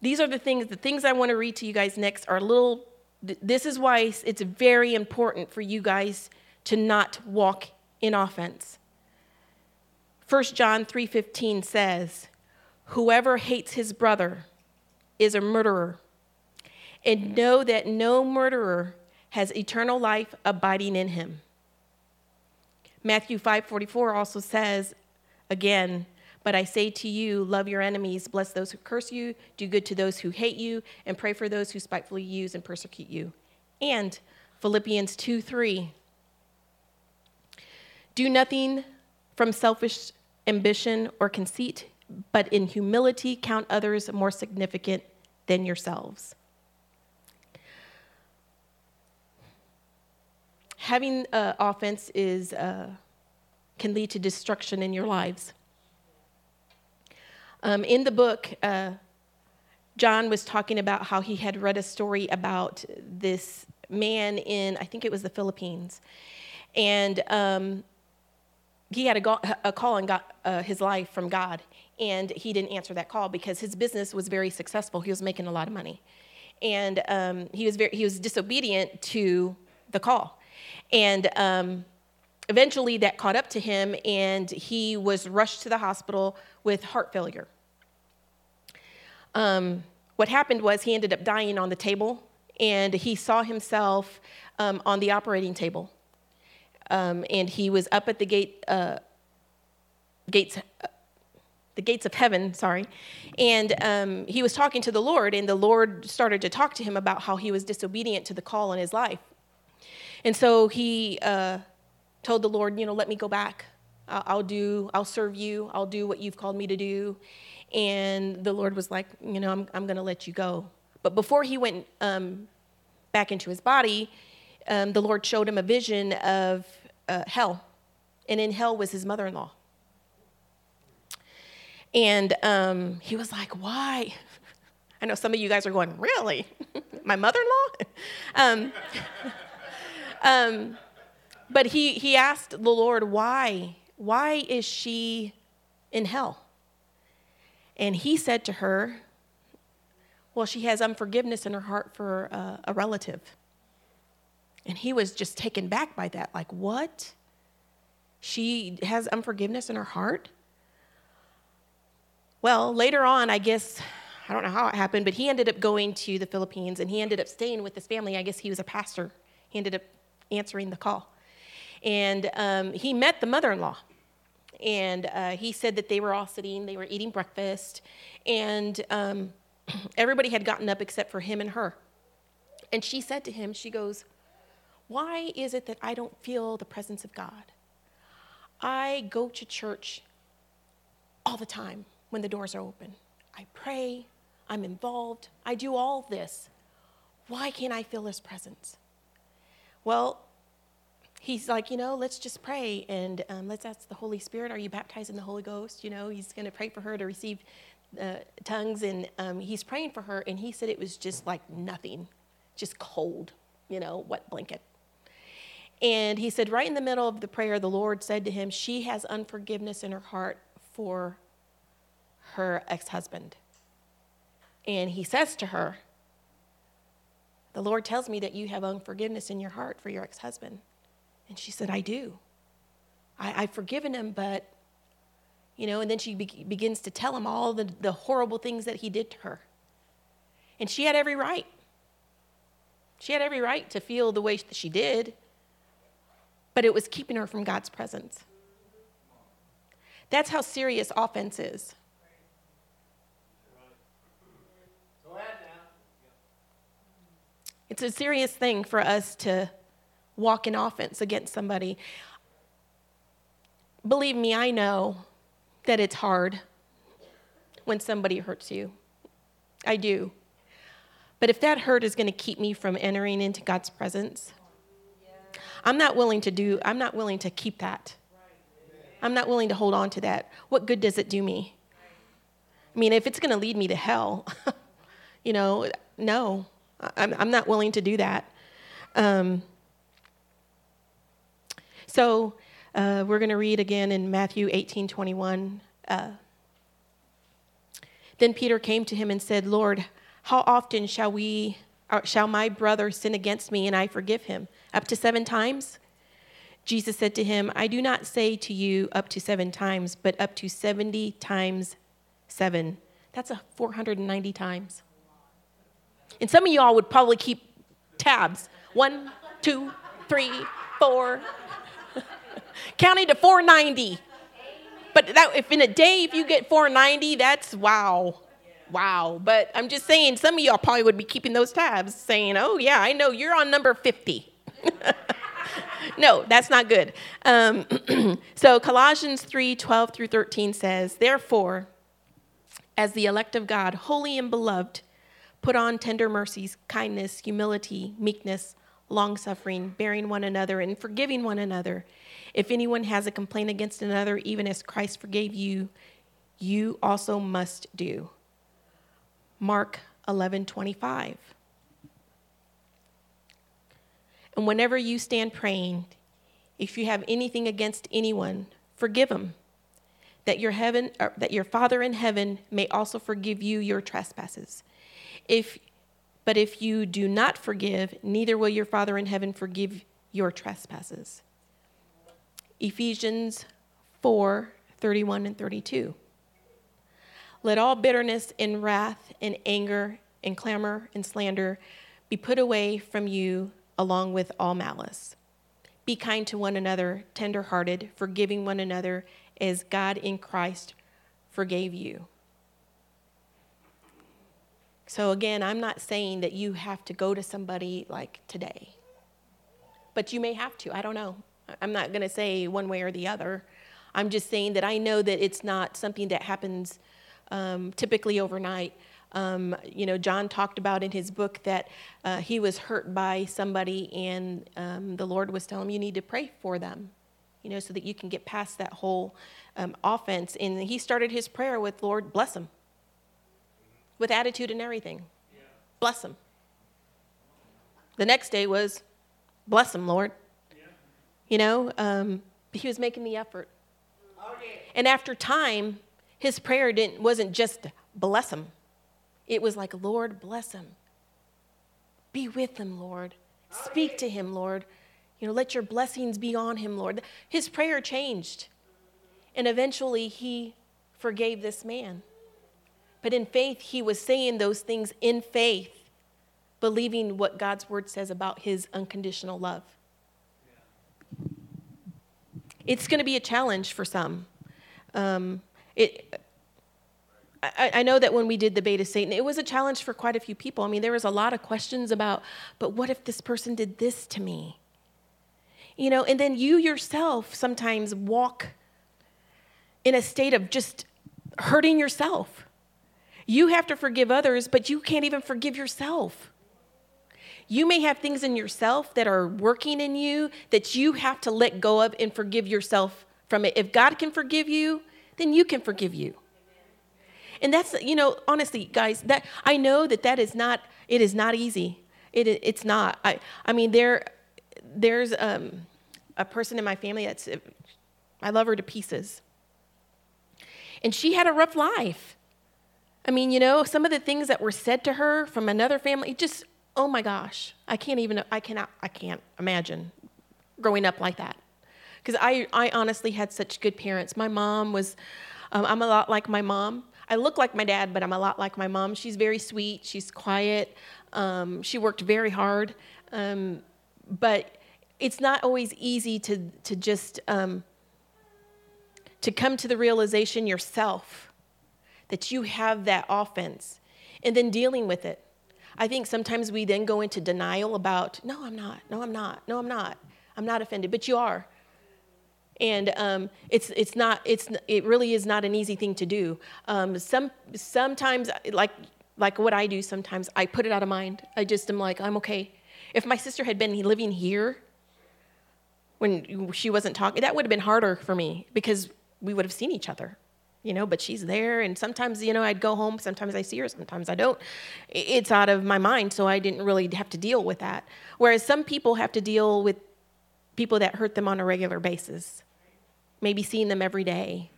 these are the things the things i want to read to you guys next are little this is why it's very important for you guys to not walk in offense. 1 john 3.15 says Whoever hates his brother is a murderer. And know that no murderer has eternal life abiding in him. Matthew 5:44 also says again, but I say to you, love your enemies, bless those who curse you, do good to those who hate you, and pray for those who spitefully use and persecute you. And Philippians 2 3. Do nothing from selfish ambition or conceit but in humility count others more significant than yourselves. Having uh, offense is, uh, can lead to destruction in your lives. Um, in the book, uh, John was talking about how he had read a story about this man in, I think it was the Philippines. And um, he had a, go- a call and got uh, his life from God and he didn't answer that call because his business was very successful. He was making a lot of money, and um, he was very he was disobedient to the call, and um, eventually that caught up to him, and he was rushed to the hospital with heart failure. Um, what happened was he ended up dying on the table, and he saw himself um, on the operating table, um, and he was up at the gate. Uh, gates the gates of heaven, sorry. And um, he was talking to the Lord, and the Lord started to talk to him about how he was disobedient to the call in his life. And so he uh, told the Lord, you know, let me go back. I'll, do, I'll serve you. I'll do what you've called me to do. And the Lord was like, you know, I'm, I'm going to let you go. But before he went um, back into his body, um, the Lord showed him a vision of uh, hell. And in hell was his mother in law. And um, he was like, why? I know some of you guys are going, really? My mother in law? um, um, but he, he asked the Lord, why? Why is she in hell? And he said to her, Well, she has unforgiveness in her heart for uh, a relative. And he was just taken back by that. Like, what? She has unforgiveness in her heart? Well, later on, I guess, I don't know how it happened, but he ended up going to the Philippines and he ended up staying with his family. I guess he was a pastor. He ended up answering the call. And um, he met the mother in law. And uh, he said that they were all sitting, they were eating breakfast, and um, everybody had gotten up except for him and her. And she said to him, She goes, Why is it that I don't feel the presence of God? I go to church all the time when the doors are open. I pray, I'm involved, I do all this. Why can't I feel his presence? Well, he's like, you know, let's just pray and um, let's ask the Holy Spirit, are you baptized in the Holy Ghost? You know, he's going to pray for her to receive uh, tongues. And um, he's praying for her, and he said it was just like nothing, just cold, you know, wet blanket. And he said, right in the middle of the prayer, the Lord said to him, She has unforgiveness in her heart for her ex husband. And he says to her, The Lord tells me that you have unforgiveness in your heart for your ex husband. And she said, I do. I, have forgiven him, but, you know, and then she be- begins to tell him all the, the horrible things that he did to her. And she had every right. She had every right to feel the way that she did, but it was keeping her from God's presence. That's how serious offense is. It's a serious thing for us to walk in offense against somebody. Believe me, I know that it's hard when somebody hurts you. I do. But if that hurt is going to keep me from entering into God's presence, I'm not willing to do, I'm not willing to keep that. I'm not willing to hold on to that. What good does it do me? I mean, if it's going to lead me to hell, you know, no, I'm, I'm not willing to do that. Um, so uh, we're going to read again in Matthew 18 21. Uh, then Peter came to him and said, Lord, how often shall we, shall my brother sin against me and I forgive him? Up to seven times? Jesus said to him, I do not say to you up to seven times, but up to 70 times seven. That's a 490 times. And some of y'all would probably keep tabs. One, two, three, four, counting to 490. But that, if in a day, if you get 490, that's wow. Wow. But I'm just saying, some of y'all probably would be keeping those tabs saying, oh, yeah, I know you're on number 50. no, that's not good. Um, so Colossians 3 12 through 13 says, Therefore, as the elect of God, holy and beloved, put on tender mercies, kindness, humility, meekness, long suffering, bearing one another, and forgiving one another. If anyone has a complaint against another, even as Christ forgave you, you also must do. Mark 11 25. And whenever you stand praying, if you have anything against anyone, forgive them, that your heaven, uh, that your Father in heaven may also forgive you your trespasses. If, but if you do not forgive, neither will your Father in heaven forgive your trespasses. Ephesians 4 31 and 32. Let all bitterness and wrath and anger and clamor and slander be put away from you along with all malice. Be kind to one another, tenderhearted, forgiving one another as God in Christ forgave you. So, again, I'm not saying that you have to go to somebody like today. but you may have to. I don't know. I'm not going to say one way or the other. I'm just saying that I know that it's not something that happens um, typically overnight. Um, you know, John talked about in his book that uh, he was hurt by somebody, and um, the Lord was telling him, You need to pray for them, you know, so that you can get past that whole um, offense. And he started his prayer with, Lord, bless him, with attitude and everything. Yeah. Bless him. The next day was, Bless him, Lord. Yeah. You know, um, he was making the effort. Okay. And after time, his prayer didn't, wasn't just bless him it was like, Lord, bless him. Be with him, Lord. Speak to him, Lord. You know, let your blessings be on him, Lord. His prayer changed. And eventually he forgave this man. But in faith, he was saying those things in faith, believing what God's word says about his unconditional love. It's going to be a challenge for some. Um, it, I, I, know that when we did the of Satan, it was a challenge for quite a few people. I mean, there was a lot of questions about, but what if this person did this to me? You know, and then you yourself sometimes walk in a state of just hurting yourself. You have to forgive others, but you can't even forgive yourself. You may have things in yourself that are working in you that you have to let go of and forgive yourself from it. If God can forgive you, then you can forgive you. And that's, you know, honestly, guys, that I know that that is not, it is not easy. It, it's not. I, I mean, there, there's um, a person in my family that's, I love her to pieces. And she had a rough life. I mean, you know, some of the things that were said to her from another family, just, oh my gosh, I can't even, I cannot, I can't imagine growing up like that. Because I, I honestly had such good parents. My mom was, um, I'm a lot like my mom. I look like my dad, but I'm a lot like my mom. She's very sweet, she's quiet, um, she worked very hard. Um, but it's not always easy to, to just um, to come to the realization yourself that you have that offense and then dealing with it. I think sometimes we then go into denial about, no, I'm not, no, I'm not, no, I'm not, I'm not offended, but you are and um, it's it's not it's it really is not an easy thing to do. Um, some sometimes like like what I do sometimes I put it out of mind. I just am like I'm okay. If my sister had been living here when she wasn't talking, that would have been harder for me because we would have seen each other. You know, but she's there, and sometimes, you know, I'd go home. Sometimes I see her, sometimes I don't. It's out of my mind, so I didn't really have to deal with that. Whereas some people have to deal with people that hurt them on a regular basis maybe seeing them every day.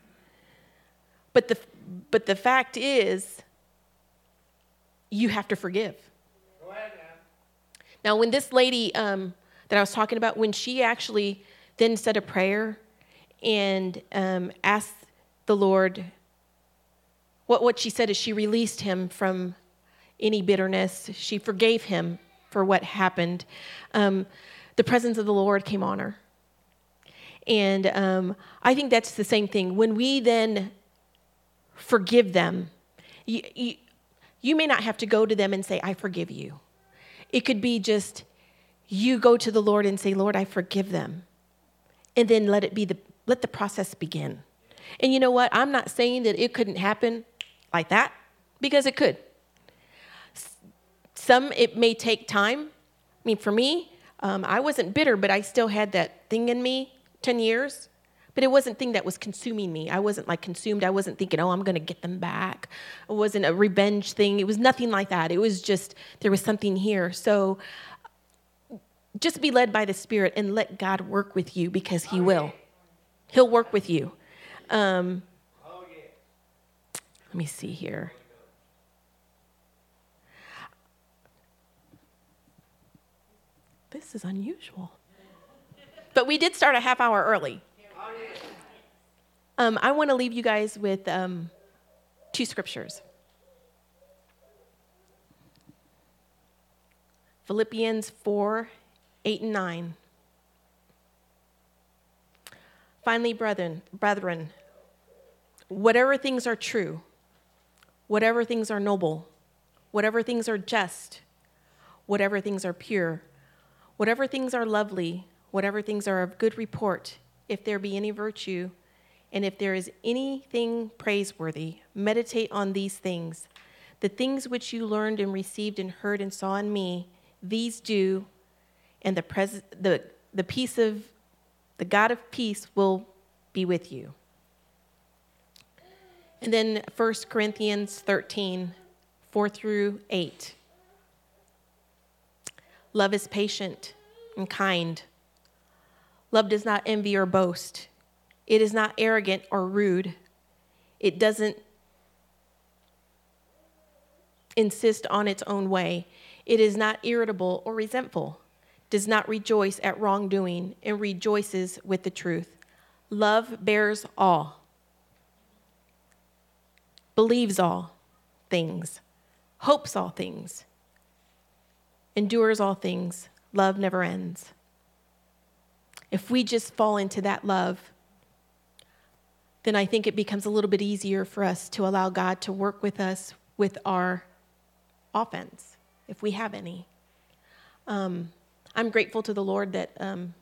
But the, but the fact is, you have to forgive. Ahead, now, when this lady um, that I was talking about, when she actually then said a prayer and um, asked the Lord, what, what she said is she released him from any bitterness, she forgave him for what happened. Um, the presence of the Lord came on her. And um, I think that's the same thing. When we then forgive them, you, you, you may not have to go to them and say, I forgive you. It could be just you go to the Lord and say, Lord, I forgive them. And then let it be the let the process begin. And you know what? I'm not saying that it couldn't happen like that because it could. Some it may take time. I mean, for me, um, I wasn't bitter, but I still had that thing in me 10 years, but it wasn't thing that was consuming me. I wasn't like consumed. I wasn't thinking, oh, I'm going to get them back. It wasn't a revenge thing. It was nothing like that. It was just, there was something here. So just be led by the Spirit and let God work with you because He will. He'll work with you. Um, let me see here. This is unusual. But we did start a half hour early. Um, I want to leave you guys with um, two scriptures Philippians 4 8 and 9. Finally, brethren, brethren, whatever things are true, whatever things are noble, whatever things are just, whatever things are pure, Whatever things are lovely, whatever things are of good report, if there be any virtue, and if there is anything praiseworthy, meditate on these things. The things which you learned and received and heard and saw in me, these do, and the, pres- the, the peace of the God of peace will be with you. And then 1 Corinthians 13, 4 through 8. Love is patient and kind. Love does not envy or boast. It is not arrogant or rude. It doesn't insist on its own way. It is not irritable or resentful, does not rejoice at wrongdoing, and rejoices with the truth. Love bears all, believes all things, hopes all things, endures all things. Love never ends. If we just fall into that love, then I think it becomes a little bit easier for us to allow God to work with us with our offense, if we have any. Um, I'm grateful to the Lord that um,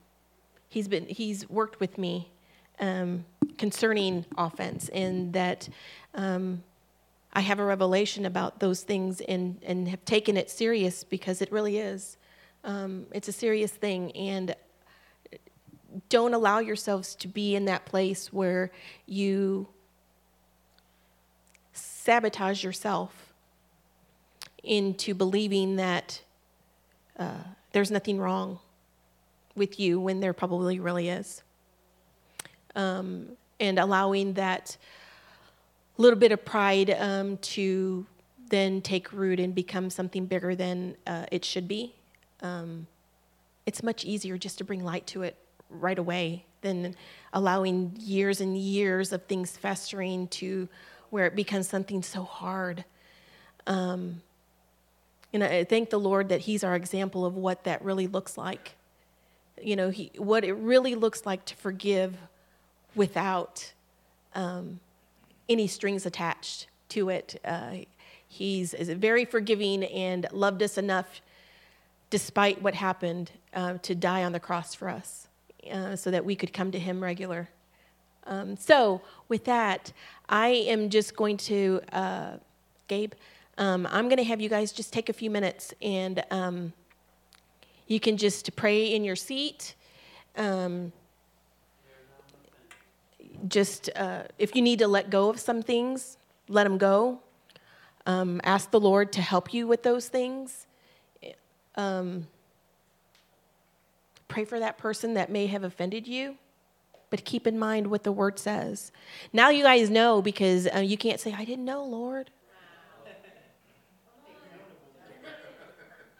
He's been He's worked with me um, concerning offense, and that um, I have a revelation about those things, and and have taken it serious because it really is. Um, it's a serious thing, and don't allow yourselves to be in that place where you sabotage yourself into believing that uh, there's nothing wrong with you when there probably really is. Um, and allowing that little bit of pride um, to then take root and become something bigger than uh, it should be. Um, it's much easier just to bring light to it right away than allowing years and years of things festering to where it becomes something so hard. Um, and I thank the Lord that He's our example of what that really looks like. You know, he, what it really looks like to forgive without um, any strings attached to it. Uh, he's is very forgiving and loved us enough, despite what happened, uh, to die on the cross for us, uh, so that we could come to Him regular. Um, so, with that, I am just going to, uh, Gabe. Um, I'm going to have you guys just take a few minutes and um, you can just pray in your seat. Um, just uh, if you need to let go of some things, let them go. Um, ask the Lord to help you with those things. Um, pray for that person that may have offended you but keep in mind what the word says. Now you guys know because uh, you can't say, I didn't know, Lord.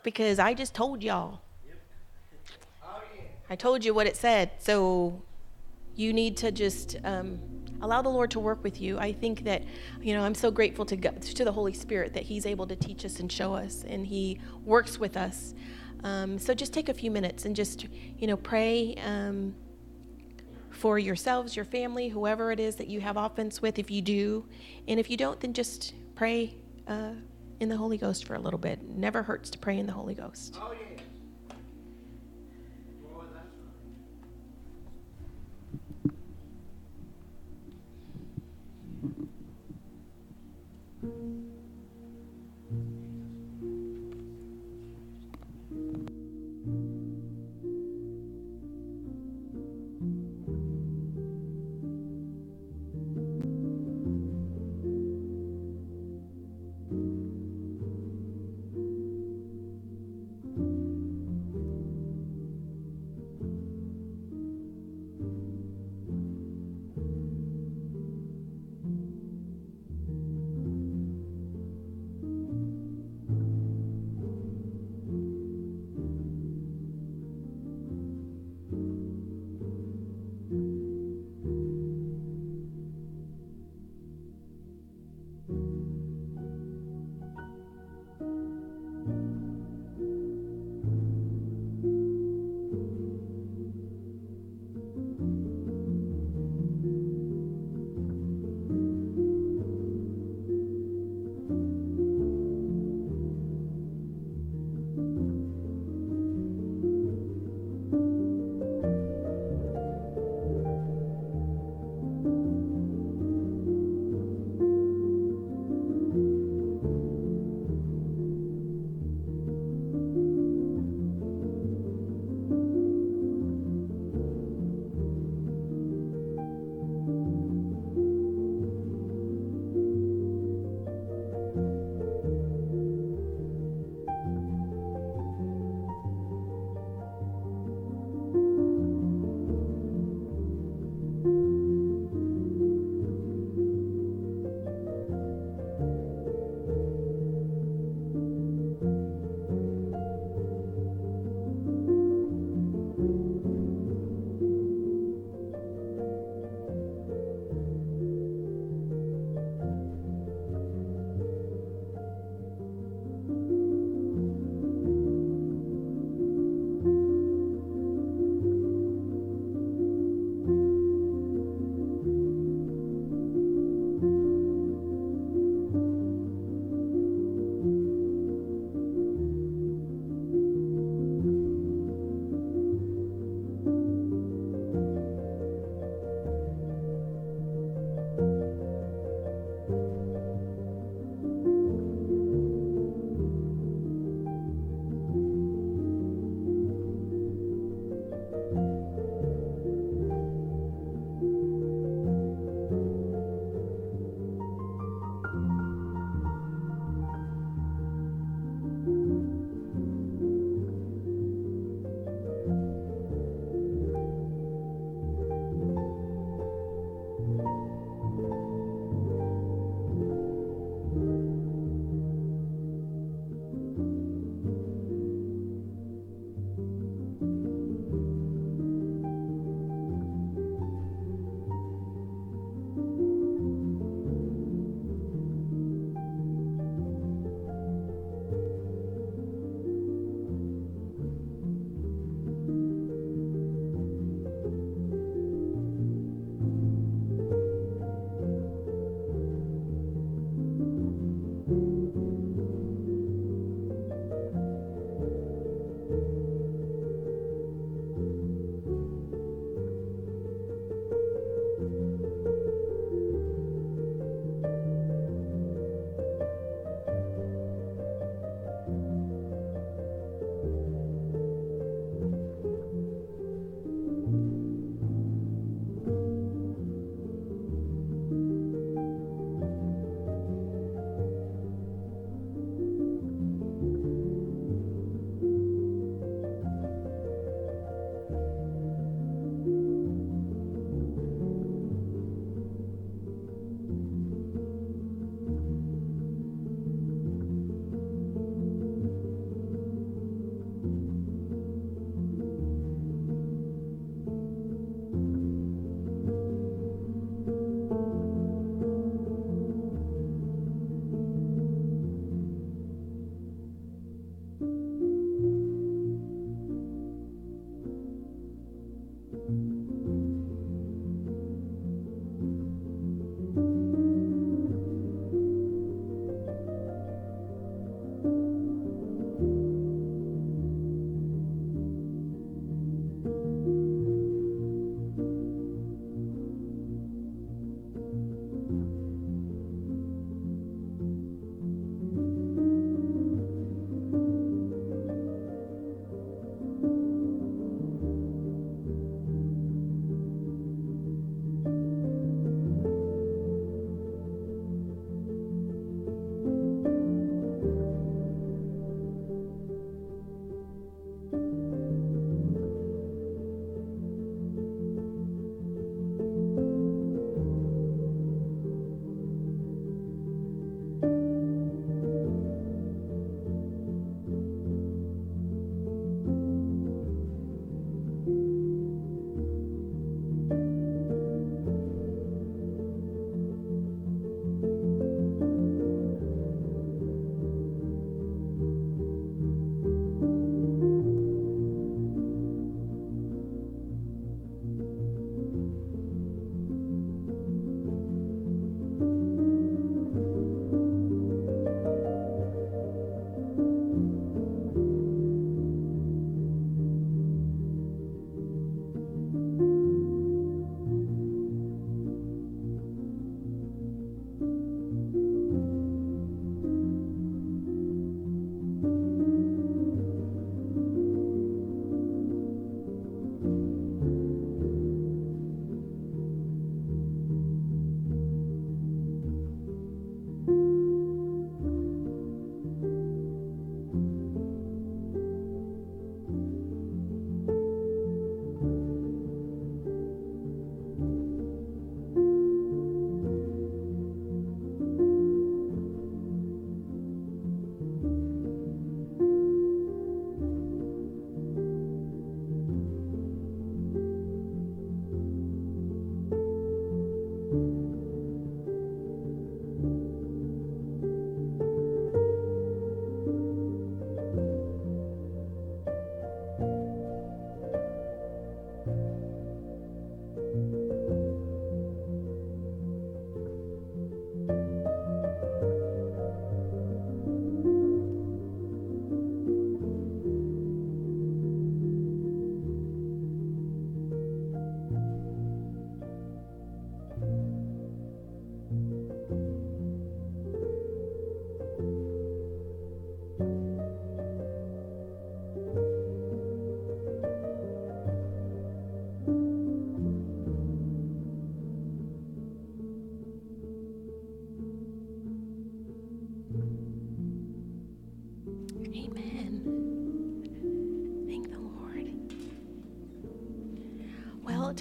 Because I just told y'all. I told you what it said. So you need to just um, allow the Lord to work with you. I think that, you know, I'm so grateful to, God, to the Holy Spirit that He's able to teach us and show us, and He works with us. Um, so just take a few minutes and just, you know, pray um, for yourselves, your family, whoever it is that you have offense with, if you do. And if you don't, then just pray. Uh, in the Holy Ghost for a little bit. Never hurts to pray in the Holy Ghost. Oh, yeah.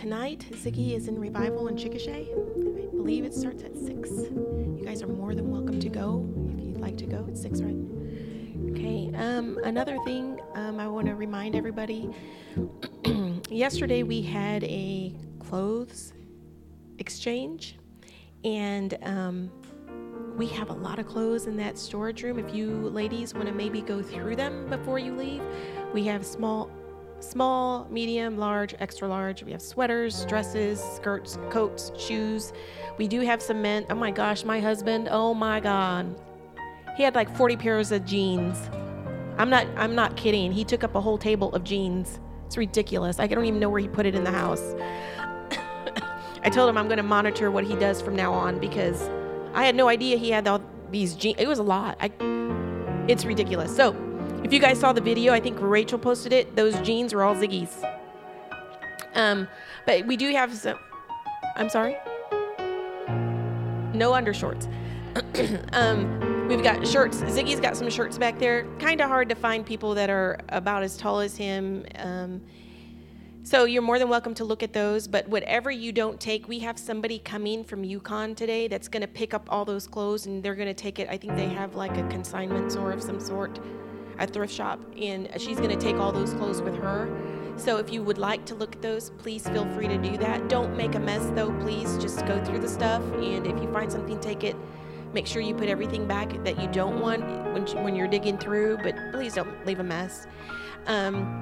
Tonight Ziggy is in revival in Chickasha. I believe it starts at 6. You guys are more than welcome to go if you'd like to go. It's 6, right? Okay, um, another thing um, I want to remind everybody yesterday we had a clothes exchange, and um, we have a lot of clothes in that storage room. If you ladies want to maybe go through them before you leave, we have small, small, medium, large, extra large. We have sweaters, dresses, skirts, coats, shoes. We do have some men. Oh my gosh, my husband. Oh my God, he had like 40 pairs of jeans. I'm not. I'm not kidding. He took up a whole table of jeans. It's ridiculous. I don't even know where he put it in the house. I told him I'm going to monitor what he does from now on because I had no idea he had all these jeans. It was a lot. I, it's ridiculous. So, if you guys saw the video, I think Rachel posted it. Those jeans were all Ziggy's. Um, but we do have some. I'm sorry. No undershorts. um, we've got shirts. Ziggy's got some shirts back there. Kind of hard to find people that are about as tall as him. Um, so you're more than welcome to look at those, but whatever you don't take, we have somebody coming from Yukon today that's going to pick up all those clothes and they're going to take it. I think they have like a consignment store of some sort, a thrift shop, and she's going to take all those clothes with her. So if you would like to look at those, please feel free to do that. Don't make a mess though, please. Just go through the stuff, and if you find something, take it. Make sure you put everything back that you don't want when, when you're digging through, but please don't leave a mess. Um,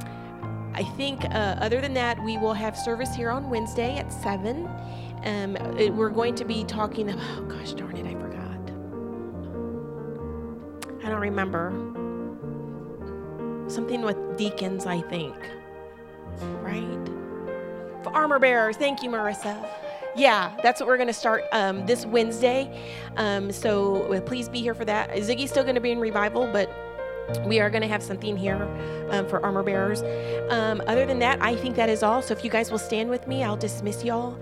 I think, uh, other than that, we will have service here on Wednesday at 7. Um, it, we're going to be talking about, oh gosh darn it, I forgot. I don't remember. Something with deacons, I think. Right? For armor bearers. Thank you, Marissa. Yeah, that's what we're going to start um, this Wednesday. Um, so please be here for that. Ziggy's still going to be in revival, but we are going to have something here um, for armor bearers. Um, other than that, I think that is all. So if you guys will stand with me, I'll dismiss y'all.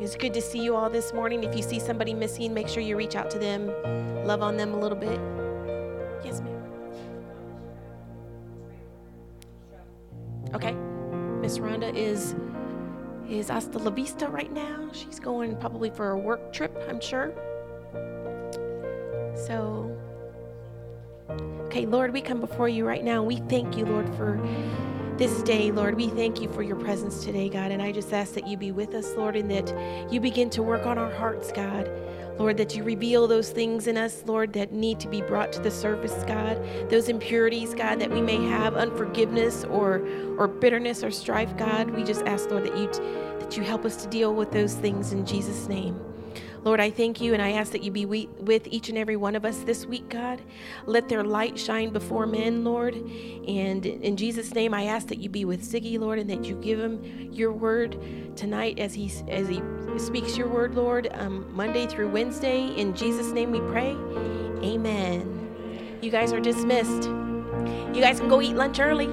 It's good to see you all this morning. If you see somebody missing, make sure you reach out to them, love on them a little bit. Okay. Miss Rhonda is is hasta la vista right now. She's going probably for a work trip, I'm sure. So Okay, Lord, we come before you right now. We thank you, Lord, for this day, Lord. We thank you for your presence today, God. And I just ask that you be with us, Lord, and that you begin to work on our hearts, God. Lord, that you reveal those things in us, Lord, that need to be brought to the surface, God. Those impurities, God, that we may have, unforgiveness or or bitterness or strife, God. We just ask, Lord, that you that you help us to deal with those things in Jesus' name. Lord, I thank you and I ask that you be with each and every one of us this week, God. Let their light shine before men, Lord. And in Jesus' name, I ask that you be with Ziggy, Lord, and that you give him your word tonight as he as he speaks your word, Lord, um, Monday through Wednesday. In Jesus' name we pray. Amen. You guys are dismissed. You guys can go eat lunch early.